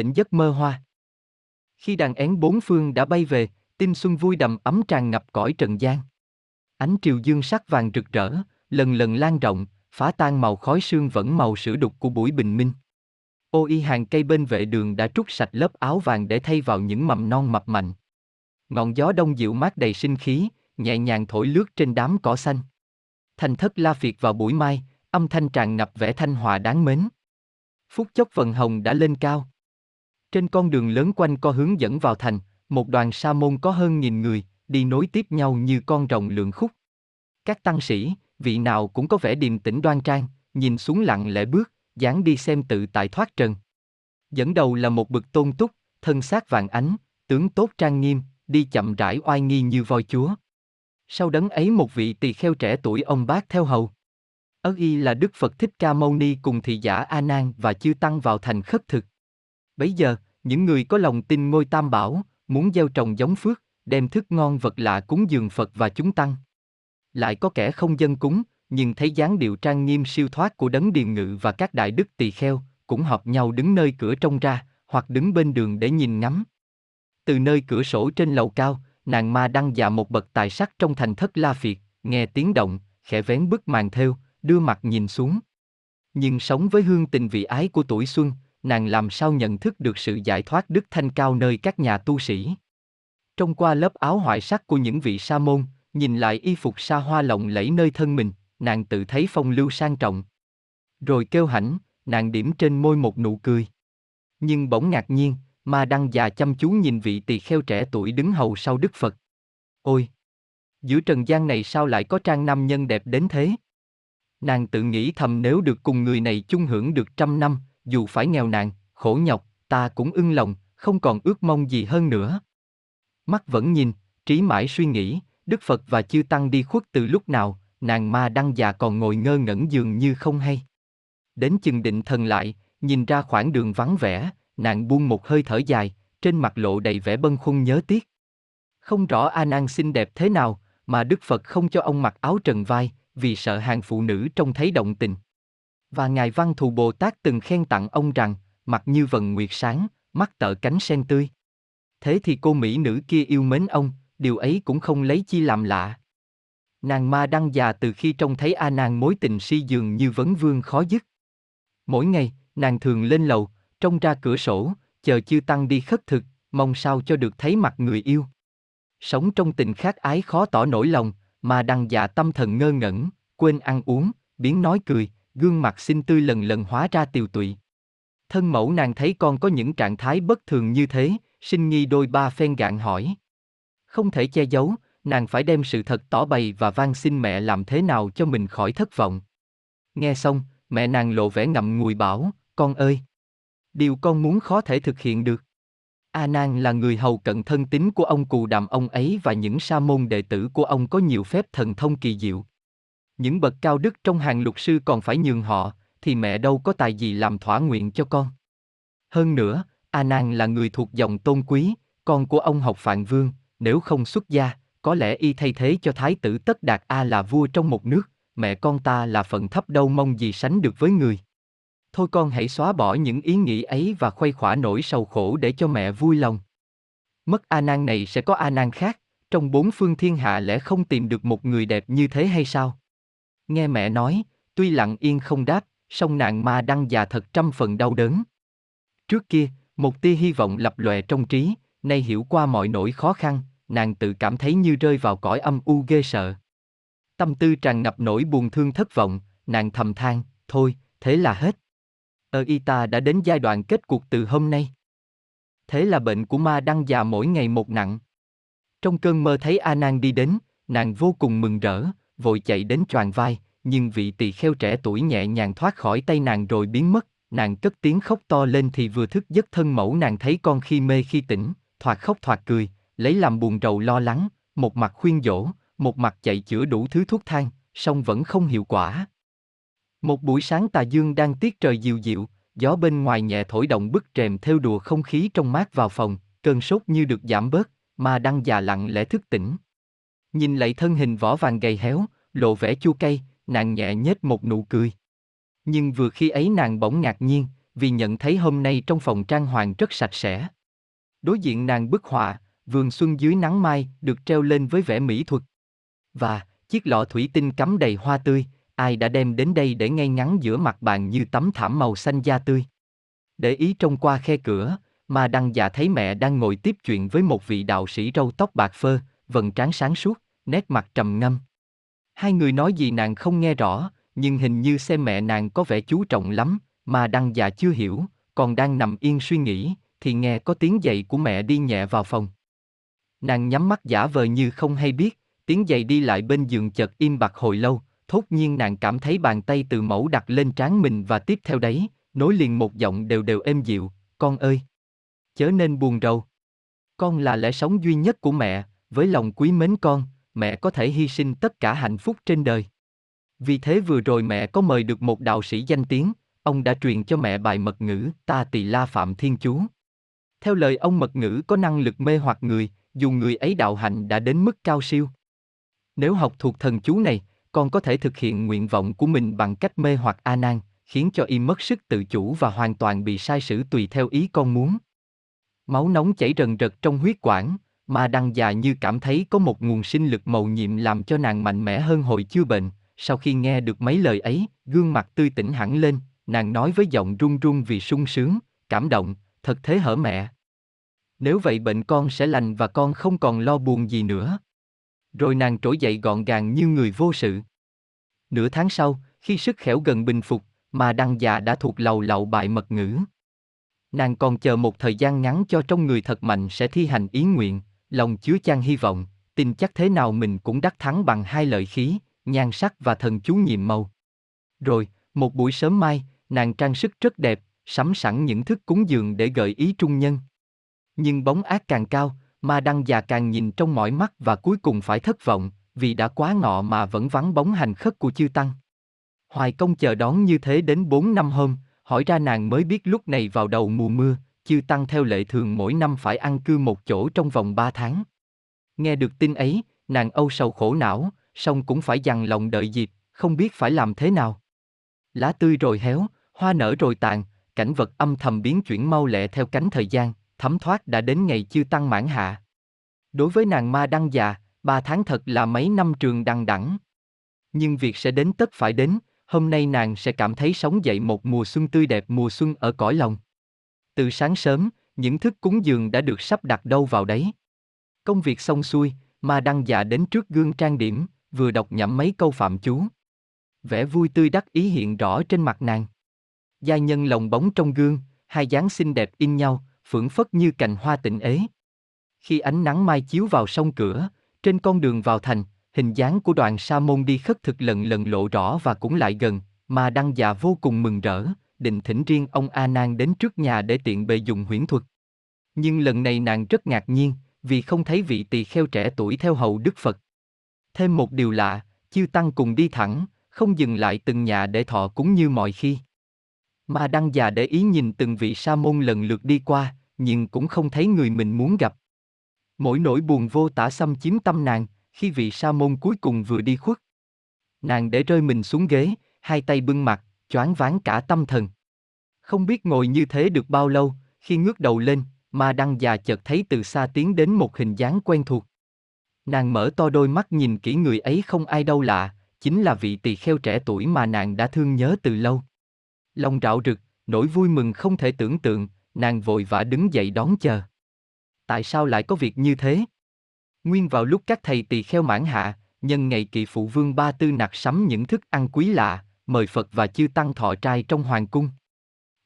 tỉnh giấc mơ hoa. Khi đàn én bốn phương đã bay về, tin xuân vui đầm ấm tràn ngập cõi trần gian. Ánh triều dương sắc vàng rực rỡ, lần lần lan rộng, phá tan màu khói sương vẫn màu sữa đục của buổi bình minh. Ô y hàng cây bên vệ đường đã trút sạch lớp áo vàng để thay vào những mầm non mập mạnh. Ngọn gió đông dịu mát đầy sinh khí, nhẹ nhàng thổi lướt trên đám cỏ xanh. thành thất la phiệt vào buổi mai, âm thanh tràn ngập vẻ thanh hòa đáng mến. Phút chốc vần hồng đã lên cao. Trên con đường lớn quanh co hướng dẫn vào thành, một đoàn sa môn có hơn nghìn người, đi nối tiếp nhau như con rồng lượng khúc. Các tăng sĩ, vị nào cũng có vẻ điềm tĩnh đoan trang, nhìn xuống lặng lẽ bước, dáng đi xem tự tại thoát trần. Dẫn đầu là một bực tôn túc, thân xác vàng ánh, tướng tốt trang nghiêm, đi chậm rãi oai nghi như voi chúa. Sau đấng ấy một vị tỳ kheo trẻ tuổi ông bác theo hầu. Ất y là Đức Phật Thích Ca Mâu Ni cùng thị giả A Nan và chư tăng vào thành khất thực. Bấy giờ, những người có lòng tin ngôi tam bảo, muốn gieo trồng giống phước, đem thức ngon vật lạ cúng dường Phật và chúng tăng. Lại có kẻ không dân cúng, nhưng thấy dáng điệu trang nghiêm siêu thoát của đấng điền ngự và các đại đức tỳ kheo, cũng họp nhau đứng nơi cửa trông ra, hoặc đứng bên đường để nhìn ngắm. Từ nơi cửa sổ trên lầu cao, nàng ma đăng dạ một bậc tài sắc trong thành thất la phiệt, nghe tiếng động, khẽ vén bức màn theo, đưa mặt nhìn xuống. Nhưng sống với hương tình vị ái của tuổi xuân, nàng làm sao nhận thức được sự giải thoát đức thanh cao nơi các nhà tu sĩ. Trong qua lớp áo hoại sắc của những vị sa môn, nhìn lại y phục sa hoa lộng lẫy nơi thân mình, nàng tự thấy phong lưu sang trọng. Rồi kêu hãnh, nàng điểm trên môi một nụ cười. Nhưng bỗng ngạc nhiên, ma đăng già chăm chú nhìn vị tỳ kheo trẻ tuổi đứng hầu sau Đức Phật. Ôi! Giữa trần gian này sao lại có trang nam nhân đẹp đến thế? Nàng tự nghĩ thầm nếu được cùng người này chung hưởng được trăm năm, dù phải nghèo nàn, khổ nhọc, ta cũng ưng lòng, không còn ước mong gì hơn nữa. Mắt vẫn nhìn, trí mãi suy nghĩ, Đức Phật và chư Tăng đi khuất từ lúc nào, nàng ma đăng già còn ngồi ngơ ngẩn dường như không hay. Đến chừng định thần lại, nhìn ra khoảng đường vắng vẻ, nàng buông một hơi thở dài, trên mặt lộ đầy vẻ bâng khuâng nhớ tiếc. Không rõ A Nan xinh đẹp thế nào, mà Đức Phật không cho ông mặc áo trần vai, vì sợ hàng phụ nữ trông thấy động tình. Và Ngài Văn Thù Bồ Tát từng khen tặng ông rằng, mặt như vần nguyệt sáng, mắt tợ cánh sen tươi. Thế thì cô Mỹ nữ kia yêu mến ông, điều ấy cũng không lấy chi làm lạ. Nàng ma đăng già từ khi trông thấy A nàng mối tình si dường như vấn vương khó dứt. Mỗi ngày, nàng thường lên lầu, trông ra cửa sổ, chờ chư tăng đi khất thực, mong sao cho được thấy mặt người yêu. Sống trong tình khát ái khó tỏ nổi lòng, mà đăng dạ tâm thần ngơ ngẩn, quên ăn uống, biến nói cười, gương mặt xinh tươi lần lần hóa ra tiều tụy. Thân mẫu nàng thấy con có những trạng thái bất thường như thế, sinh nghi đôi ba phen gạn hỏi. Không thể che giấu, nàng phải đem sự thật tỏ bày và van xin mẹ làm thế nào cho mình khỏi thất vọng. Nghe xong, mẹ nàng lộ vẻ ngậm ngùi bảo, con ơi! Điều con muốn khó thể thực hiện được. A Nan là người hầu cận thân tín của ông cù đàm ông ấy và những sa môn đệ tử của ông có nhiều phép thần thông kỳ diệu. Những bậc cao đức trong hàng luật sư còn phải nhường họ, thì mẹ đâu có tài gì làm thỏa nguyện cho con. Hơn nữa, A Nan là người thuộc dòng tôn quý, con của ông học Phạn Vương, nếu không xuất gia, có lẽ y thay thế cho thái tử Tất Đạt A là vua trong một nước, mẹ con ta là phận thấp đâu mong gì sánh được với người. Thôi con hãy xóa bỏ những ý nghĩ ấy và khuây khỏa nỗi sầu khổ để cho mẹ vui lòng. Mất A Nan này sẽ có A Nan khác, trong bốn phương thiên hạ lẽ không tìm được một người đẹp như thế hay sao? Nghe mẹ nói, tuy lặng yên không đáp, song nạn ma đăng già thật trăm phần đau đớn. Trước kia, một tia hy vọng lập lòe trong trí, nay hiểu qua mọi nỗi khó khăn, nàng tự cảm thấy như rơi vào cõi âm u ghê sợ. Tâm tư tràn ngập nỗi buồn thương thất vọng, nàng thầm than, thôi, thế là hết. Ở y ta đã đến giai đoạn kết cuộc từ hôm nay. Thế là bệnh của ma đăng già mỗi ngày một nặng. Trong cơn mơ thấy A Nan đi đến, nàng vô cùng mừng rỡ, vội chạy đến choàng vai, nhưng vị tỳ kheo trẻ tuổi nhẹ nhàng thoát khỏi tay nàng rồi biến mất, nàng cất tiếng khóc to lên thì vừa thức giấc thân mẫu nàng thấy con khi mê khi tỉnh, thoạt khóc thoạt cười, lấy làm buồn rầu lo lắng, một mặt khuyên dỗ, một mặt chạy chữa đủ thứ thuốc thang, song vẫn không hiệu quả. Một buổi sáng tà dương đang tiết trời dịu dịu, gió bên ngoài nhẹ thổi động bức rèm theo đùa không khí trong mát vào phòng, cơn sốt như được giảm bớt, mà đang già lặng lẽ thức tỉnh. Nhìn lại thân hình vỏ vàng gầy héo, lộ vẻ chua cay, nàng nhẹ nhếch một nụ cười. Nhưng vừa khi ấy nàng bỗng ngạc nhiên, vì nhận thấy hôm nay trong phòng trang hoàng rất sạch sẽ. Đối diện nàng bức họa, vườn xuân dưới nắng mai được treo lên với vẻ mỹ thuật. Và, chiếc lọ thủy tinh cắm đầy hoa tươi, ai đã đem đến đây để ngay ngắn giữa mặt bàn như tấm thảm màu xanh da tươi. Để ý trông qua khe cửa, mà đăng dạ thấy mẹ đang ngồi tiếp chuyện với một vị đạo sĩ râu tóc bạc phơ, vầng trán sáng suốt, nét mặt trầm ngâm. Hai người nói gì nàng không nghe rõ, nhưng hình như xem mẹ nàng có vẻ chú trọng lắm, mà đăng dạ chưa hiểu, còn đang nằm yên suy nghĩ, thì nghe có tiếng giày của mẹ đi nhẹ vào phòng. Nàng nhắm mắt giả vờ như không hay biết, tiếng giày đi lại bên giường chợt im bặt hồi lâu, thốt nhiên nàng cảm thấy bàn tay từ mẫu đặt lên trán mình và tiếp theo đấy, nối liền một giọng đều đều êm dịu, con ơi! Chớ nên buồn rầu. Con là lẽ sống duy nhất của mẹ, với lòng quý mến con, mẹ có thể hy sinh tất cả hạnh phúc trên đời. Vì thế vừa rồi mẹ có mời được một đạo sĩ danh tiếng, ông đã truyền cho mẹ bài mật ngữ Ta tỳ la phạm thiên chú. Theo lời ông mật ngữ có năng lực mê hoặc người, dù người ấy đạo hạnh đã đến mức cao siêu. Nếu học thuộc thần chú này, con có thể thực hiện nguyện vọng của mình bằng cách mê hoặc A Nan, khiến cho y mất sức tự chủ và hoàn toàn bị sai sử tùy theo ý con muốn. Máu nóng chảy rần rật trong huyết quản, mà đăng già như cảm thấy có một nguồn sinh lực màu nhiệm làm cho nàng mạnh mẽ hơn hồi chưa bệnh. Sau khi nghe được mấy lời ấy, gương mặt tươi tỉnh hẳn lên, nàng nói với giọng run run vì sung sướng, cảm động, thật thế hở mẹ. Nếu vậy bệnh con sẽ lành và con không còn lo buồn gì nữa. Rồi nàng trỗi dậy gọn gàng như người vô sự. Nửa tháng sau, khi sức khỏe gần bình phục, mà đăng già đã thuộc lầu lậu bại mật ngữ. Nàng còn chờ một thời gian ngắn cho trong người thật mạnh sẽ thi hành ý nguyện, lòng chứa chan hy vọng, tin chắc thế nào mình cũng đắc thắng bằng hai lợi khí, nhan sắc và thần chú nhiệm màu. Rồi, một buổi sớm mai, nàng trang sức rất đẹp, sắm sẵn những thức cúng dường để gợi ý trung nhân. Nhưng bóng ác càng cao, ma đăng già càng nhìn trong mỏi mắt và cuối cùng phải thất vọng, vì đã quá ngọ mà vẫn vắng bóng hành khất của chư tăng. Hoài công chờ đón như thế đến 4 năm hôm, hỏi ra nàng mới biết lúc này vào đầu mùa mưa, chư tăng theo lệ thường mỗi năm phải ăn cư một chỗ trong vòng 3 tháng. Nghe được tin ấy, nàng âu sầu khổ não, song cũng phải dằn lòng đợi dịp, không biết phải làm thế nào. Lá tươi rồi héo, hoa nở rồi tàn, cảnh vật âm thầm biến chuyển mau lẹ theo cánh thời gian, thấm thoát đã đến ngày chư tăng mãn hạ. Đối với nàng ma đăng già, ba tháng thật là mấy năm trường đăng đẳng. Nhưng việc sẽ đến tất phải đến, hôm nay nàng sẽ cảm thấy sống dậy một mùa xuân tươi đẹp mùa xuân ở cõi lòng. Từ sáng sớm, những thức cúng dường đã được sắp đặt đâu vào đấy. Công việc xong xuôi, ma đăng dạ đến trước gương trang điểm, vừa đọc nhẩm mấy câu phạm chú. Vẻ vui tươi đắc ý hiện rõ trên mặt nàng. Gia nhân lồng bóng trong gương, hai dáng xinh đẹp in nhau, phưởng phất như cành hoa tịnh ế. Khi ánh nắng mai chiếu vào sông cửa, trên con đường vào thành, hình dáng của đoàn sa môn đi khất thực lần lần lộ rõ và cũng lại gần, mà đăng già vô cùng mừng rỡ, định thỉnh riêng ông A Nan đến trước nhà để tiện bề dùng huyễn thuật. Nhưng lần này nàng rất ngạc nhiên, vì không thấy vị tỳ kheo trẻ tuổi theo hầu Đức Phật. Thêm một điều lạ, chư tăng cùng đi thẳng, không dừng lại từng nhà để thọ cúng như mọi khi. Mà đăng già để ý nhìn từng vị sa môn lần lượt đi qua, nhưng cũng không thấy người mình muốn gặp. Mỗi nỗi buồn vô tả xâm chiếm tâm nàng, khi vị sa môn cuối cùng vừa đi khuất. Nàng để rơi mình xuống ghế, hai tay bưng mặt, choáng váng cả tâm thần. Không biết ngồi như thế được bao lâu, khi ngước đầu lên, ma đăng già chợt thấy từ xa tiến đến một hình dáng quen thuộc. Nàng mở to đôi mắt nhìn kỹ người ấy không ai đâu lạ, chính là vị tỳ kheo trẻ tuổi mà nàng đã thương nhớ từ lâu. Lòng rạo rực, nỗi vui mừng không thể tưởng tượng, nàng vội vã đứng dậy đón chờ. Tại sao lại có việc như thế? Nguyên vào lúc các thầy tỳ kheo mãn hạ, nhân ngày kỳ phụ vương ba tư nặc sắm những thức ăn quý lạ, mời Phật và chư tăng thọ trai trong hoàng cung.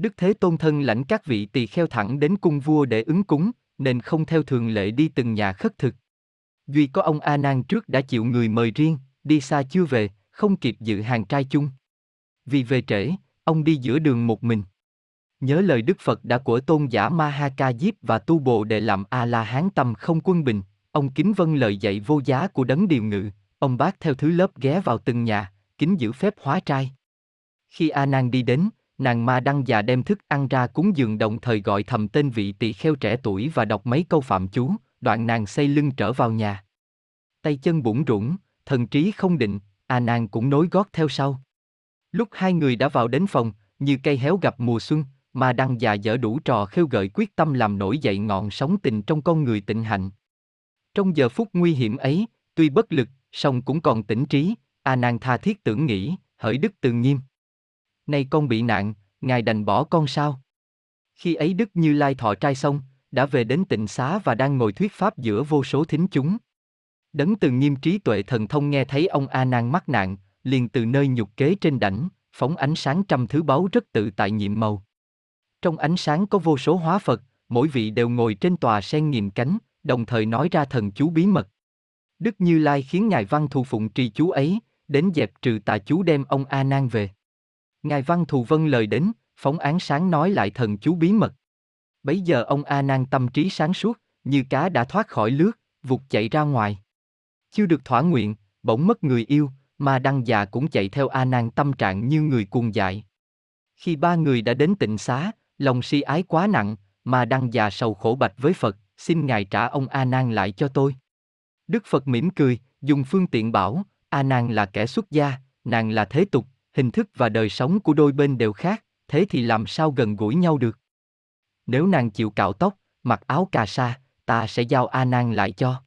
Đức Thế Tôn thân lãnh các vị tỳ kheo thẳng đến cung vua để ứng cúng, nên không theo thường lệ đi từng nhà khất thực. Duy có ông A Nan trước đã chịu người mời riêng, đi xa chưa về, không kịp dự hàng trai chung. Vì về trễ, ông đi giữa đường một mình. Nhớ lời Đức Phật đã của tôn giả Ma Ha Ca Diếp và tu bộ để làm A La Hán tâm không quân bình, ông kính vân lời dạy vô giá của đấng điều ngự, ông bác theo thứ lớp ghé vào từng nhà, kính giữ phép hóa trai. Khi A Nan đi đến, nàng ma đăng già đem thức ăn ra cúng dường đồng thời gọi thầm tên vị tỳ kheo trẻ tuổi và đọc mấy câu phạm chú, đoạn nàng xây lưng trở vào nhà. Tay chân bủng rủng, thần trí không định, à A Nan cũng nối gót theo sau. Lúc hai người đã vào đến phòng, như cây héo gặp mùa xuân, mà đăng già dở đủ trò khêu gợi quyết tâm làm nổi dậy ngọn sóng tình trong con người tịnh hạnh. Trong giờ phút nguy hiểm ấy, tuy bất lực, song cũng còn tỉnh trí, à A Nan tha thiết tưởng nghĩ, hỡi Đức Từ Nghiêm. Nay con bị nạn, ngài đành bỏ con sao? Khi ấy Đức Như Lai thọ trai xong, đã về đến tịnh xá và đang ngồi thuyết pháp giữa vô số thính chúng. Đấng Từ Nghiêm trí tuệ thần thông nghe thấy ông A Nan mắc nạn, liền từ nơi nhục kế trên đảnh, phóng ánh sáng trăm thứ báu rất tự tại nhiệm màu. Trong ánh sáng có vô số hóa Phật, mỗi vị đều ngồi trên tòa sen nghìn cánh, đồng thời nói ra thần chú bí mật. Đức Như Lai khiến Ngài Văn Thù phụng trì chú ấy, đến dẹp trừ tà chú đem ông A Nan về. Ngài Văn Thù vân lời đến, phóng án sáng nói lại thần chú bí mật. Bấy giờ ông A Nan tâm trí sáng suốt, như cá đã thoát khỏi lướt, vụt chạy ra ngoài. Chưa được thỏa nguyện, bỗng mất người yêu, mà đăng già cũng chạy theo A Nan tâm trạng như người cuồng dại. Khi ba người đã đến tịnh xá, lòng si ái quá nặng, mà đăng già sầu khổ bạch với Phật, xin Ngài trả ông A Nan lại cho tôi. Đức Phật mỉm cười, dùng phương tiện bảo, A Nan là kẻ xuất gia, nàng là thế tục, hình thức và đời sống của đôi bên đều khác, thế thì làm sao gần gũi nhau được? Nếu nàng chịu cạo tóc, mặc áo cà sa, ta sẽ giao A Nan lại cho.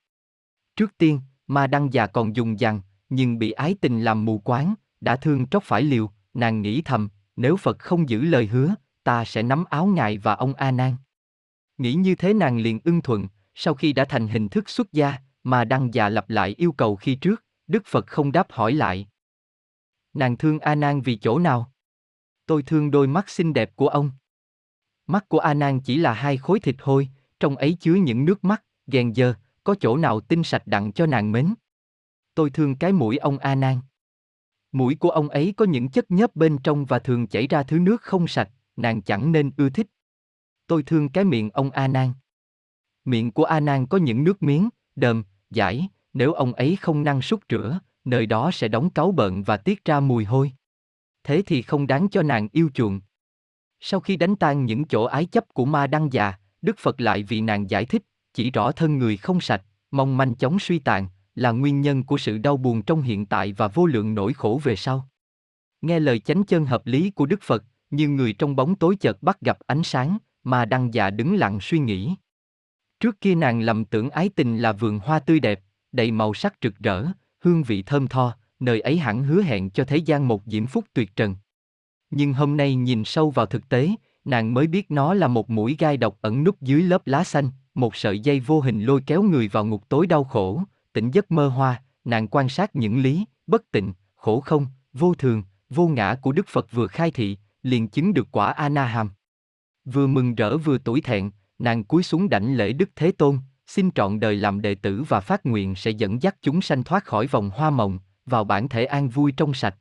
Trước tiên, Ma Đăng già còn dùng dằn, nhưng bị ái tình làm mù quáng, đã thương tróc phải liều, nàng nghĩ thầm, nếu Phật không giữ lời hứa, ta sẽ nắm áo ngài và ông A Nan. Nghĩ như thế nàng liền ưng thuận, sau khi đã thành hình thức xuất gia, mà đăng già lặp lại yêu cầu khi trước, Đức Phật không đáp hỏi lại. Nàng thương A Nan vì chỗ nào? Tôi thương đôi mắt xinh đẹp của ông. Mắt của A Nan chỉ là hai khối thịt hôi, trong ấy chứa những nước mắt, ghen dơ, có chỗ nào tinh sạch đặng cho nàng mến. Tôi thương cái mũi ông A Nan. Mũi của ông ấy có những chất nhớp bên trong và thường chảy ra thứ nước không sạch, nàng chẳng nên ưa thích. Tôi thương cái miệng ông A Nan. Miệng của A Nan có những nước miếng, đờm, giải, nếu ông ấy không năng súc rửa, nơi đó sẽ đóng cáu bợn và tiết ra mùi hôi. Thế thì không đáng cho nàng yêu chuộng. Sau khi đánh tan những chỗ ái chấp của ma đăng già, Đức Phật lại vì nàng giải thích, chỉ rõ thân người không sạch, mong manh chóng suy tàn, là nguyên nhân của sự đau buồn trong hiện tại và vô lượng nỗi khổ về sau. Nghe lời chánh chân hợp lý của Đức Phật, như người trong bóng tối chợt bắt gặp ánh sáng, mà đăng dạ đứng lặng suy nghĩ. Trước kia nàng lầm tưởng ái tình là vườn hoa tươi đẹp, đầy màu sắc rực rỡ, hương vị thơm tho, nơi ấy hẳn hứa hẹn cho thế gian một diễm phúc tuyệt trần. Nhưng hôm nay nhìn sâu vào thực tế, nàng mới biết nó là một mũi gai độc ẩn núp dưới lớp lá xanh, một sợi dây vô hình lôi kéo người vào ngục tối đau khổ, tỉnh giấc mơ hoa, nàng quan sát những lý, bất tịnh, khổ không, vô thường, vô ngã của Đức Phật vừa khai thị, liền chứng được quả A-na-hàm. Vừa mừng rỡ vừa tủi thẹn, nàng cúi xuống đảnh lễ Đức Thế Tôn, xin trọn đời làm đệ tử và phát nguyện sẽ dẫn dắt chúng sanh thoát khỏi vòng hoa mộng, vào bản thể an vui trong sạch.